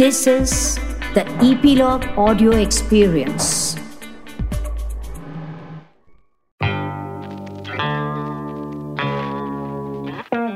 This is the Epilogue Audio Experience.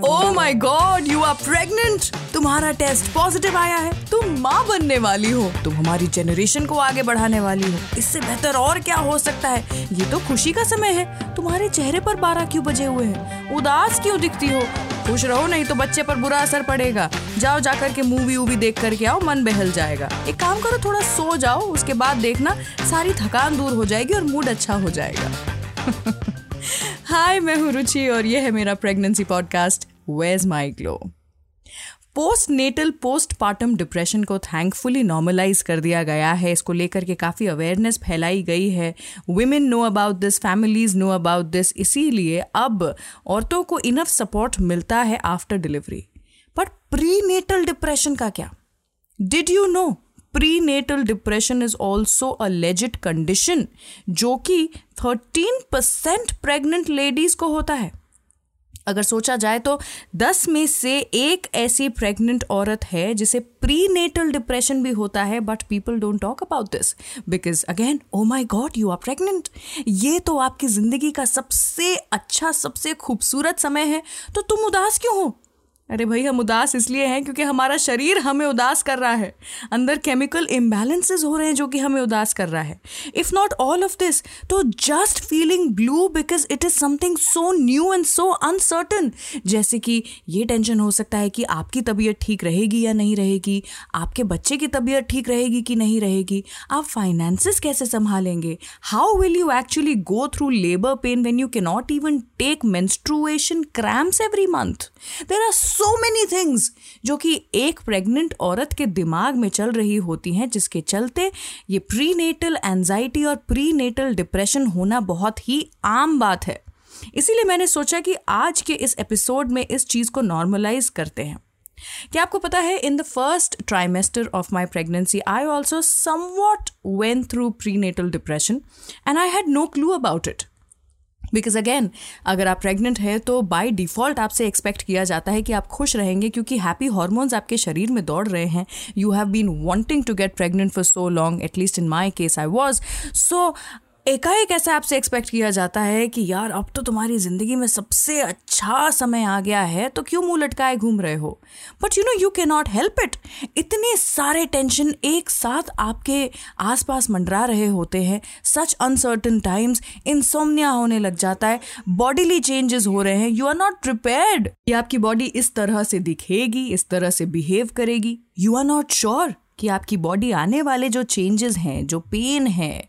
Oh my God you are pregnant तुम्हारा test positive आया है. तुम माँ बनने वाली हो. तुम हमारी जनरेशन को आगे बढ़ाने वाली हो. इससे बेहतर और क्या हो सकता है? ये तो खुशी का समय है. तुम्हारे चेहरे पर बारह क्यों बजे हुए हैं? उदास क्यों दिखती हो? खुश रहो, नहीं तो बच्चे पर बुरा असर पड़ेगा। जाओ जाकर के मूवी वूवी देख करके आओ, मन बहल जाएगा। एक काम करो, थोड़ा सो जाओ, उसके बाद देखना, सारी थकान दूर हो जाएगी और मूड अच्छा हो जाएगा। हाय मैं हूँ रुचि और ये है मेरा pregnancy podcast was my glow postnatal postpartum depression को थैंकफुली नॉर्मलाइज कर दिया गया है। इसको लेकर के काफ़ी अवेयरनेस फैलाई गई है। Women know about this families know about this इसीलिए अब औरतों को इनफ सपोर्ट मिलता है after delivery but prenatal depression का क्या? Did you know prenatal depression is also a legit condition जो कि थर्टीन परसेंट प्रेगनेंट लेडीज़ को होता है? अगर सोचा जाए तो 10 में से एक ऐसी प्रेग्नेंट औरत है जिसे प्री नेटल डिप्रेशन भी होता है but people don't talk about this because again oh my God you are pregnant ये तो आपकी ज़िंदगी का सबसे अच्छा सबसे खूबसूरत समय है। तो तुम उदास क्यों हो? अरे भाई, हम उदास इसलिए हैं क्योंकि हमारा शरीर हमें उदास कर रहा है। अंदर केमिकल इम्बैलेंसेज हो रहे हैं जो कि हमें उदास कर रहा है। If not all of this तो just feeling blue because it is something so new and so uncertain जैसे कि ये टेंशन हो सकता है कि आपकी तबीयत ठीक रहेगी या नहीं रहेगी, आपके बच्चे की तबीयत ठीक रहेगी कि नहीं रहेगी, आप फाइनेंसिस कैसे संभालेंगे? How will you actually go through labour pain when you cannot even take menstruation cramps every month there are so many things जो कि एक प्रेग्नेंट औरत के दिमाग में चल रही होती हैं, जिसके चलते ये प्री नेटल एनजाइटी और प्री नेटल डिप्रेशन होना बहुत ही आम बात है। इसीलिए मैंने सोचा कि आज के इस एपिसोड में इस चीज़ को नॉर्मलाइज करते हैं। क्या आपको पता है in the first trimester of my pregnancy I also somewhat went through prenatal depression and I had no clue about it because again अगर आप प्रेग्नेंट हैं तो बाय डिफ़ॉल्ट आपसे एक्सपेक्ट किया जाता है कि आप खुश रहेंगे क्योंकि हैप्पी हॉर्मोन्स आपके शरीर में दौड़ रहे हैं। You have been wanting to get pregnant for so long at least in my case I was so एकाएक ऐसा आपसे एक्सपेक्ट किया जाता है कि यार, अब तो तुम्हारी ज़िंदगी में सबसे अच्छा समय आ गया है तो क्यों मुँह लटकाए घूम रहे हो? But you know you can not help it इतने सारे टेंशन एक साथ आपके आसपास मंडरा रहे होते हैं। सच अनसर्टन टाइम्स इंसोमनिया होने लग जाता है। बॉडीली चेंजेस हो रहे हैं। यू आर नॉट प्रिपेयर्ड कि आपकी बॉडी इस तरह से दिखेगी, इस तरह से बिहेव करेगी। यू आर नॉट श्योर कि आपकी बॉडी आने वाले जो चेंजेस हैं, जो पेन है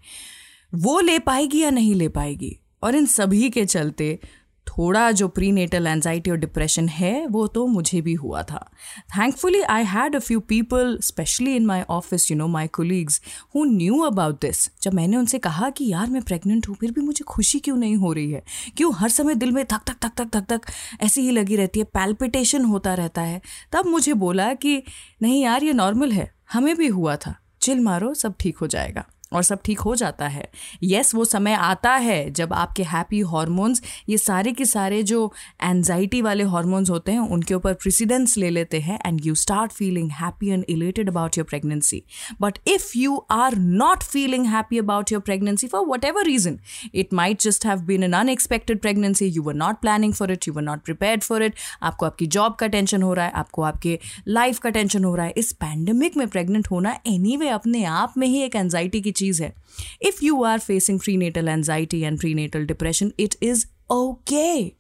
वो ले पाएगी या नहीं ले पाएगी? और इन सभी के चलते थोड़ा जो प्री नेटल एनजाइटी और डिप्रेशन है, वो तो मुझे भी हुआ था। Thankfully I had a few people specially in my office you know my colleagues who knew about this जब मैंने उनसे कहा कि, यार, मैं प्रेग्नेंट हूँ, फिर भी मुझे खुशी क्यों नहीं हो रही है? क्यों हर समय दिल में थक थक थक थक थक थक ऐसी ही लगी रहती है? पैल्पिटेशन होता रहता है। तब मुझे बोला कि, नहीं यार, ये नॉर्मल है। हमें भी हुआ था। चिल मारो, सब ठीक हो जाएगा। और सब ठीक हो जाता है। यस yes, वो समय आता है जब आपके हैप्पी हॉर्मोन्स ये सारे के सारे जो एनजाइटी वाले हॉर्मोन्स होते हैं उनके ऊपर प्रेसिडेंस ले लेते हैं and you start feeling happy and elated about your pregnancy but if you are not feeling happy about your pregnancy for whatever reason it might just have been an unexpected pregnancy you were not planning for it you were not prepare for it आपको आपकी job का tension हो रहा है आपको आपके life का tension हो रहा है इस पैंडमिक में प्रेग्नेंट होना एनी anyway अपने आप में ही एक एनजाइटी की चीज़ है। If you are facing prenatal anxiety and prenatal depression it is okay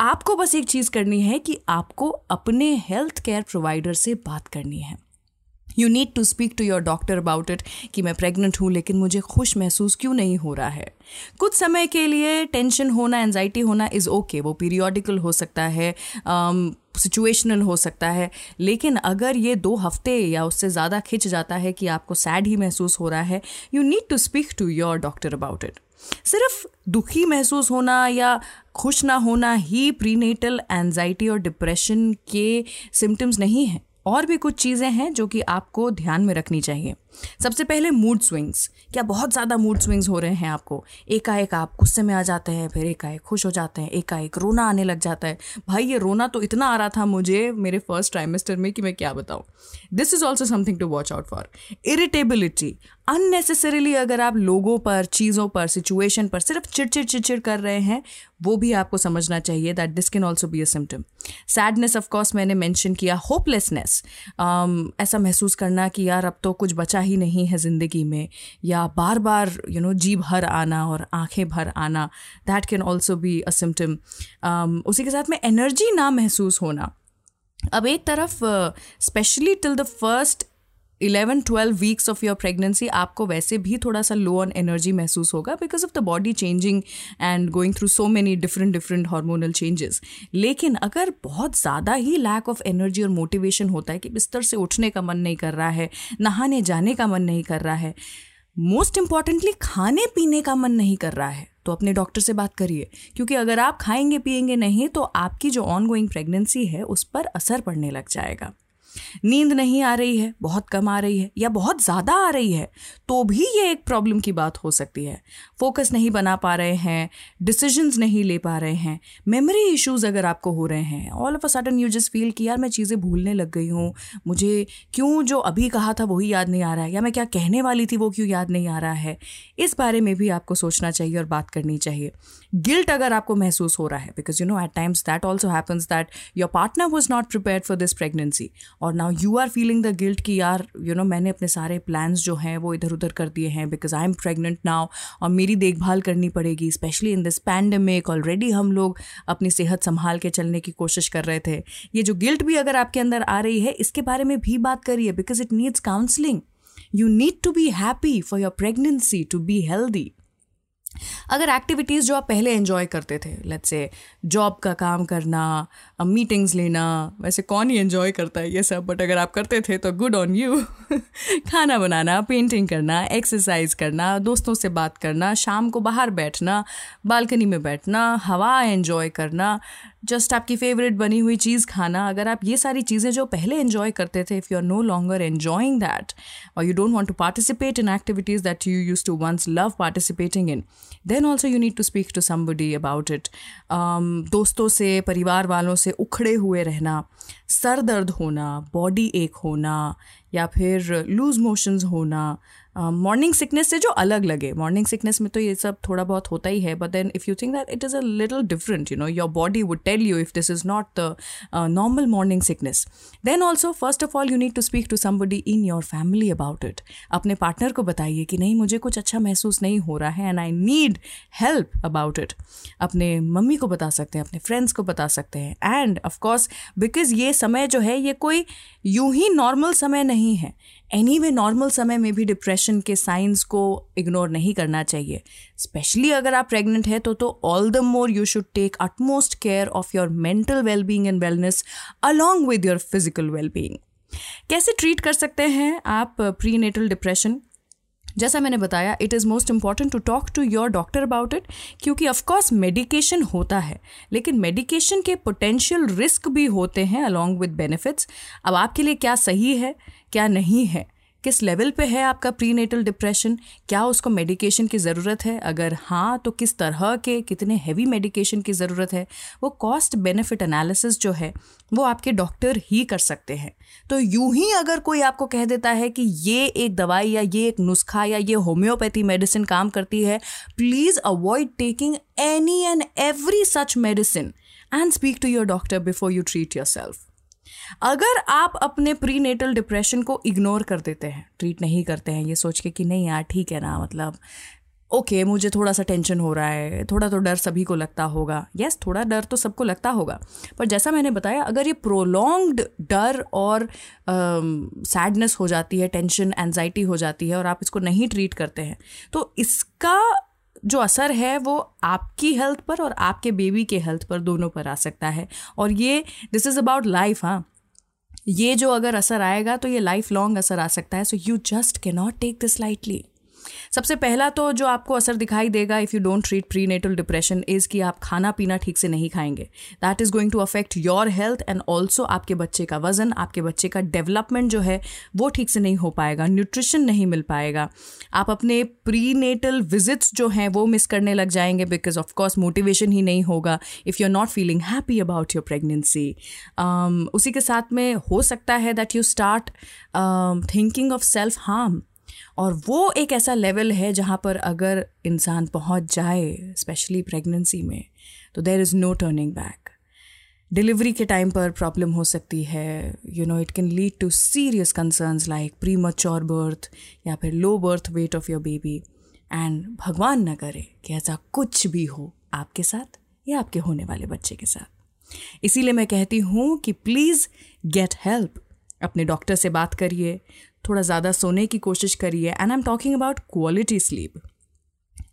आपको बस एक चीज़ करनी है कि आपको अपने हेल्थ केयर प्रोवाइडर से बात करनी है। You need to speak to your doctor about it कि मैं प्रेग्नेंट हूँ लेकिन मुझे खुश महसूस क्यों नहीं हो रहा है? कुछ समय के लिए टेंशन होना एनजाइटी होना इज़ ओके okay, वो पीरियोडिकल हो सकता है सिचुएशनल um, हो सकता है लेकिन अगर ये दो हफ़्ते या उससे ज़्यादा खिंच जाता है कि आपको सैड ही महसूस हो रहा है you need to speak to your doctor about it सिर्फ़ दुखी महसूस होना या खुश ना होना ही प्रीनेटल एनजाइटी और डिप्रेशन के सिम्टम्स नहीं हैं। और भी कुछ चीज़ें हैं जो कि आपको ध्यान में रखनी चाहिए। सबसे पहले मूड स्विंग्स क्या बहुत ज़्यादा मूड स्विंग्स हो रहे हैं आपको? एकाएक आप गुस्से में आ जाते हैं फिर एकाएक खुश हो जाते हैं एकाएक रोना आने लग जाता है। भाई ये रोना तो इतना आ रहा था मुझे मेरे फ़र्स्ट ट्राइमेस्टर में कि मैं क्या बताऊँ? This is also something to watch out for irritability unnecessarily अगर आप लोगों पर चीज़ों पर सिचुएशन पर सिर्फ़ चिड़चिड़ चिड़चिड़ कर रहे हैं वो भी आपको समझना चाहिए that this can also be a symptom sadness of course मैंने मैंशन किया। होपलेसनेस um, ऐसा महसूस करना कि यार अब तो कुछ बचा ही नहीं है ज़िंदगी में, या बार बार यू नो जी भर आना और आँखें भर आना that can also be a symptom उसी के साथ में एनर्जी ना महसूस होना। अब एक तरफ़ specially till the first eleven, twelve weeks of your pregnancy आपको वैसे भी थोड़ा सा लो ऑन एनर्जी महसूस होगा because of the body changing and going through so many different different hormonal changes लेकिन अगर बहुत ज़्यादा ही लैक ऑफ़ एनर्जी और मोटिवेशन होता है कि बिस्तर से उठने का मन नहीं कर रहा है, नहाने जाने का मन नहीं कर रहा है मोस्ट इंपॉर्टेंटली खाने पीने का मन नहीं कर रहा है तो अपने डॉक्टर से बात करिए। क्योंकि अगर आप खाएँगे पिएँगे नहीं तो आपकी जो ऑन गोइंग प्रेगनेंसी है, उस पर असर पड़ने लग जाएगा। नींद नहीं आ रही है, बहुत कम आ रही है या बहुत ज़्यादा आ रही है तो भी ये एक प्रॉब्लम की बात हो सकती है। फोकस नहीं बना पा रहे हैं डिसीजंस नहीं ले पा रहे हैं मेमोरी इश्यूज़ अगर आपको हो रहे हैं all of a sudden you just feel कि यार मैं चीज़ें भूलने लग गई हूँ, मुझे क्यों जो अभी कहा था वही याद नहीं आ रहा है, या मैं क्या कहने वाली थी वो क्यों याद नहीं आ रहा है, इस बारे में भी आपको सोचना चाहिए और बात करनी चाहिए। गिल्ट अगर आपको महसूस हो रहा है because you know at times that also happens that your partner was not prepare for this pregnancy और now you are feeling the guilt कि यार यू you नो know, मैंने अपने सारे प्लान्स जो हैं वो इधर उधर कर दिए हैं because I am pregnant now और मेरी देखभाल करनी पड़ेगी specially in this pandemic already हम लोग अपनी सेहत संभाल के चलने की कोशिश कर रहे थे। ये जो गिल्ट भी अगर आपके अंदर आ रही है इसके बारे में भी बात करिए because it needs counselling you need to be happy for your pregnancy to be healthy अगर एक्टिविटीज़ जो आप पहले इन्जॉय करते थे लेट्स से जॉब का काम करना मीटिंग्स लेना, वैसे कौन ही एंजॉय करता है ये सब? बट अगर आप करते थे तो गुड ऑन यू खाना बनाना पेंटिंग करना एक्सरसाइज करना, दोस्तों से बात करना, शाम को बाहर बैठना बालकनी में बैठना, हवा एंजॉय करना जस्ट आपकी फेवरेट बनी हुई चीज़ खाना, अगर आप ये सारी चीज़ें जो पहले इन्जॉय करते थे if you are no longer enjoying that और you don't want to participate in activities that you use to once love participating in then also you need to speak to somebody about it दोस्तों से, परिवार वालों से उखड़े हुए रहना sir दर्द होना बॉडी एक होना या फिर लूज मोशंस होना मॉर्निंग सिकनेस से जो अलग लगे। मॉर्निंग सिकनेस में तो ये सब थोड़ा बहुत होता ही है but then if you think that it is a little different you know your body would tell you if this is not the normal morning sickness then also first of all you need to speak to somebody in your family about it अपने partner को बताइए कि नहीं, मुझे कुछ अच्छा महसूस नहीं हो रहा है and I need help about it अपने मम्मी को बता सकते हैं, अपने फ्रेंड्स को बता सकते हैं। एंड ऑफकोर्स बिकॉज़ ये समय जो है, ये कोई यूँ ही नॉर्मल समय नहीं है। एनी वे नॉर्मल समय में भी डिप्रेशन के साइंस को इग्नोर नहीं करना चाहिए। स्पेशली अगर आप प्रेग्नेंट हैं तो तो all the more you should take utmost care of your mental wellbeing and wellness along with your physical wellbeing कैसे ट्रीट कर सकते हैं आप प्री नेटल डिप्रेशन जैसा मैंने बताया it is most important to talk to your doctor about it क्योंकि of course medication होता है, लेकिन मेडिकेशन के पोटेंशियल रिस्क भी होते हैं अलॉन्ग विद बेनिफिट्स अब आपके लिए क्या सही है, क्या नहीं है? किस लेवल पे है आपका प्री नेटल डिप्रेशन क्या उसको मेडिकेशन की ज़रूरत है? अगर हाँ तो किस तरह के, कितने हैवी मेडिकेशन की ज़रूरत है? वो कॉस्ट बेनिफिट एनालिसिस जो है, वो आपके डॉक्टर ही कर सकते हैं। तो यूँ ही अगर कोई आपको कह देता है कि ये एक दवाई या ये एक नुस्खा या ये होम्योपैथी मेडिसिन काम करती है please avoid taking any and every such medicine and speak to your doctor before you treat yourself अगर आप अपने प्री नेटल डिप्रेशन को इग्नोर कर देते हैं ट्रीट नहीं करते हैं ये सोच के कि नहीं यार ठीक है ना मतलब ओके okay, मुझे थोड़ा सा टेंशन हो रहा है थोड़ा तो डर सभी को लगता होगा। यस yes, थोड़ा डर तो सबको लगता होगा। पर जैसा मैंने बताया अगर ये प्रोलॉन्ग्ड डर और सैडनेस uh, हो जाती है टेंशन एनजाइटी हो जाती है और आप इसको नहीं ट्रीट करते हैं तो इसका जो असर है वो आपकी हेल्थ पर और आपके बेबी के हेल्थ पर दोनों पर आ सकता है। और ये दिस इज़ अबाउट लाइफ हाँ। ये जो अगर असर आएगा तो ये लाइफ लॉन्ग असर आ सकता है। So you just can not take this lightly सबसे पहला तो जो आपको असर दिखाई देगा if you don't treat prenatal depression is कि आप खाना पीना ठीक से नहीं खाएँगे। That is going to affect your health and also आपके बच्चे का वज़न, आपके बच्चे का डेवलपमेंट जो है, वो ठीक से नहीं हो पाएगा न्यूट्रिशन नहीं मिल पाएगा। आप अपने प्री नेटल विजिट्स जो हैं, वो मिस करने लग जाएँगे बिकॉज़ ऑफकोर्स मोटिवेशन ही नहीं होगा if you are not feeling happy about your pregnancy उसी के साथ में हो सकता है that you start thinking of self harm और वो एक ऐसा लेवल है जहाँ पर अगर इंसान पहुँच जाए स्पेशली प्रेगनेंसी में तो there is no turning back delivery के टाइम पर प्रॉब्लम हो सकती है you know it can lead to serious concerns like premature birth या फिर low birth weight of your baby and भगवान न करे कि ऐसा कुछ भी हो आपके साथ या आपके होने वाले बच्चे के साथ. इसीलिए मैं कहती हूँ कि प्लीज़ गेट हेल्प अपने डॉक्टर से बात करिए, थोड़ा ज़्यादा सोने की कोशिश करिए and I am talking about quality sleep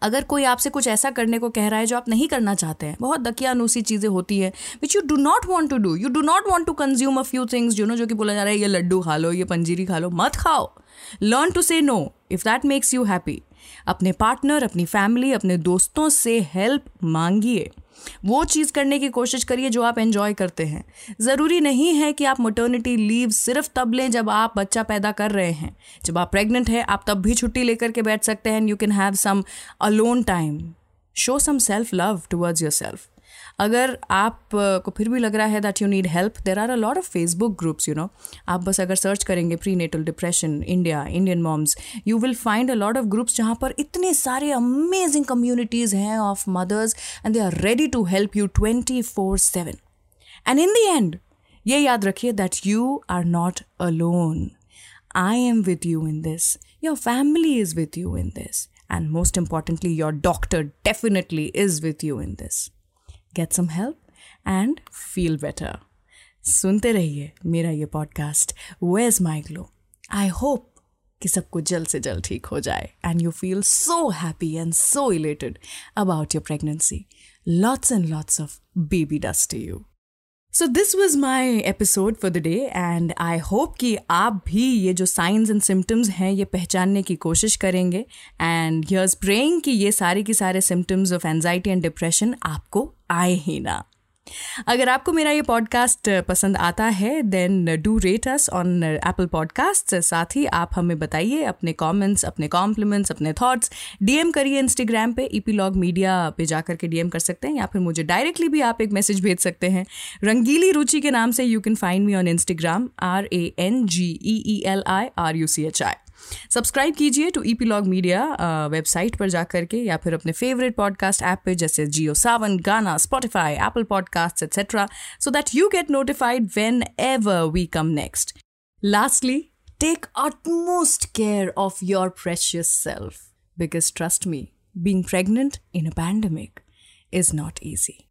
अगर कोई आपसे कुछ ऐसा करने को कह रहा है जो आप नहीं करना चाहते हैं, बहुत दकियानूसी चीज़ें होती हैं which you do not want to do you do not want to consume a few things जो नो जो कि बोला जा रहा है, ये लड्डू खा लो, ये पंजीरी खा लो, मत खाओ। Learn to say no if that makes you happy अपने पार्टनर अपनी फैमिली अपने दोस्तों से हेल्प मांगिए। वो चीज़ करने की कोशिश करिए जो आप एंजॉय करते हैं। ज़रूरी नहीं है कि आप मटर्निटी लीव सिर्फ़ तब लें जब आप बच्चा पैदा कर रहे हैं। जब आप प्रेग्नेंट हैं, आप तब भी छुट्टी लेकर के बैठ सकते हैं you can have some alone time show some self love towards yourself अगर आप को फिर भी लग रहा है that you need help there are a lot of Facebook groups you know आप बस अगर सर्च करेंगे prenatal depression India Indian moms you will find a lot of groups जहाँ पर इतने सारे अमेजिंग कम्युनिटीज़ हैं of mothers and they are ready to help you twenty four seven and in the end ये याद रखिए that you are not alone I am with you in this your family is with you in this and most importantly, your doctor definitely is with you in this. Get some help and feel better सुनते रहिए मेरा ये podcast way is my glow I hope कि सब कुछ जल्द से जल्द ठीक हो जाए and you feel so happy and so elated about your pregnancy lots and lots of baby dust you so this was my episode for the day and I hope कि आप भी ये जो साइंस एंड सिम्टम्स हैं ये पहचानने की कोशिश करेंगे एंड यूर्स प्रेइंग कि ये सारे के सारे symptoms of anxiety and depression आपको आए ही ना। अगर आपको मेरा ये पॉडकास्ट पसंद आता है then do rate us on Apple podcast साथ ही आप हमें बताइए अपने कमेंट्स अपने कॉम्प्लीमेंट्स अपने थॉट्स डीएम करिए इंस्टाग्राम पे ई लॉग मीडिया पे जाकर के डीएम कर सकते हैं, या फिर मुझे डायरेक्टली भी आप एक मैसेज भेज सकते हैं। रंगीली रुचि के नाम से you can find me on Instagram R A N G E E L I R U C H I subscribe कीजिए टू ईपीलॉग मीडिया वेबसाइट पर जाकर के या फिर अपने फेवरेट पॉडकास्ट ऐप पे, जैसे Jio Saavn Gaana Spotify Apple podcast etcetera so that you get notified whenever we come next lastly take utmost care of your precious self, because trust me, being pregnant in a pandemic is not easy.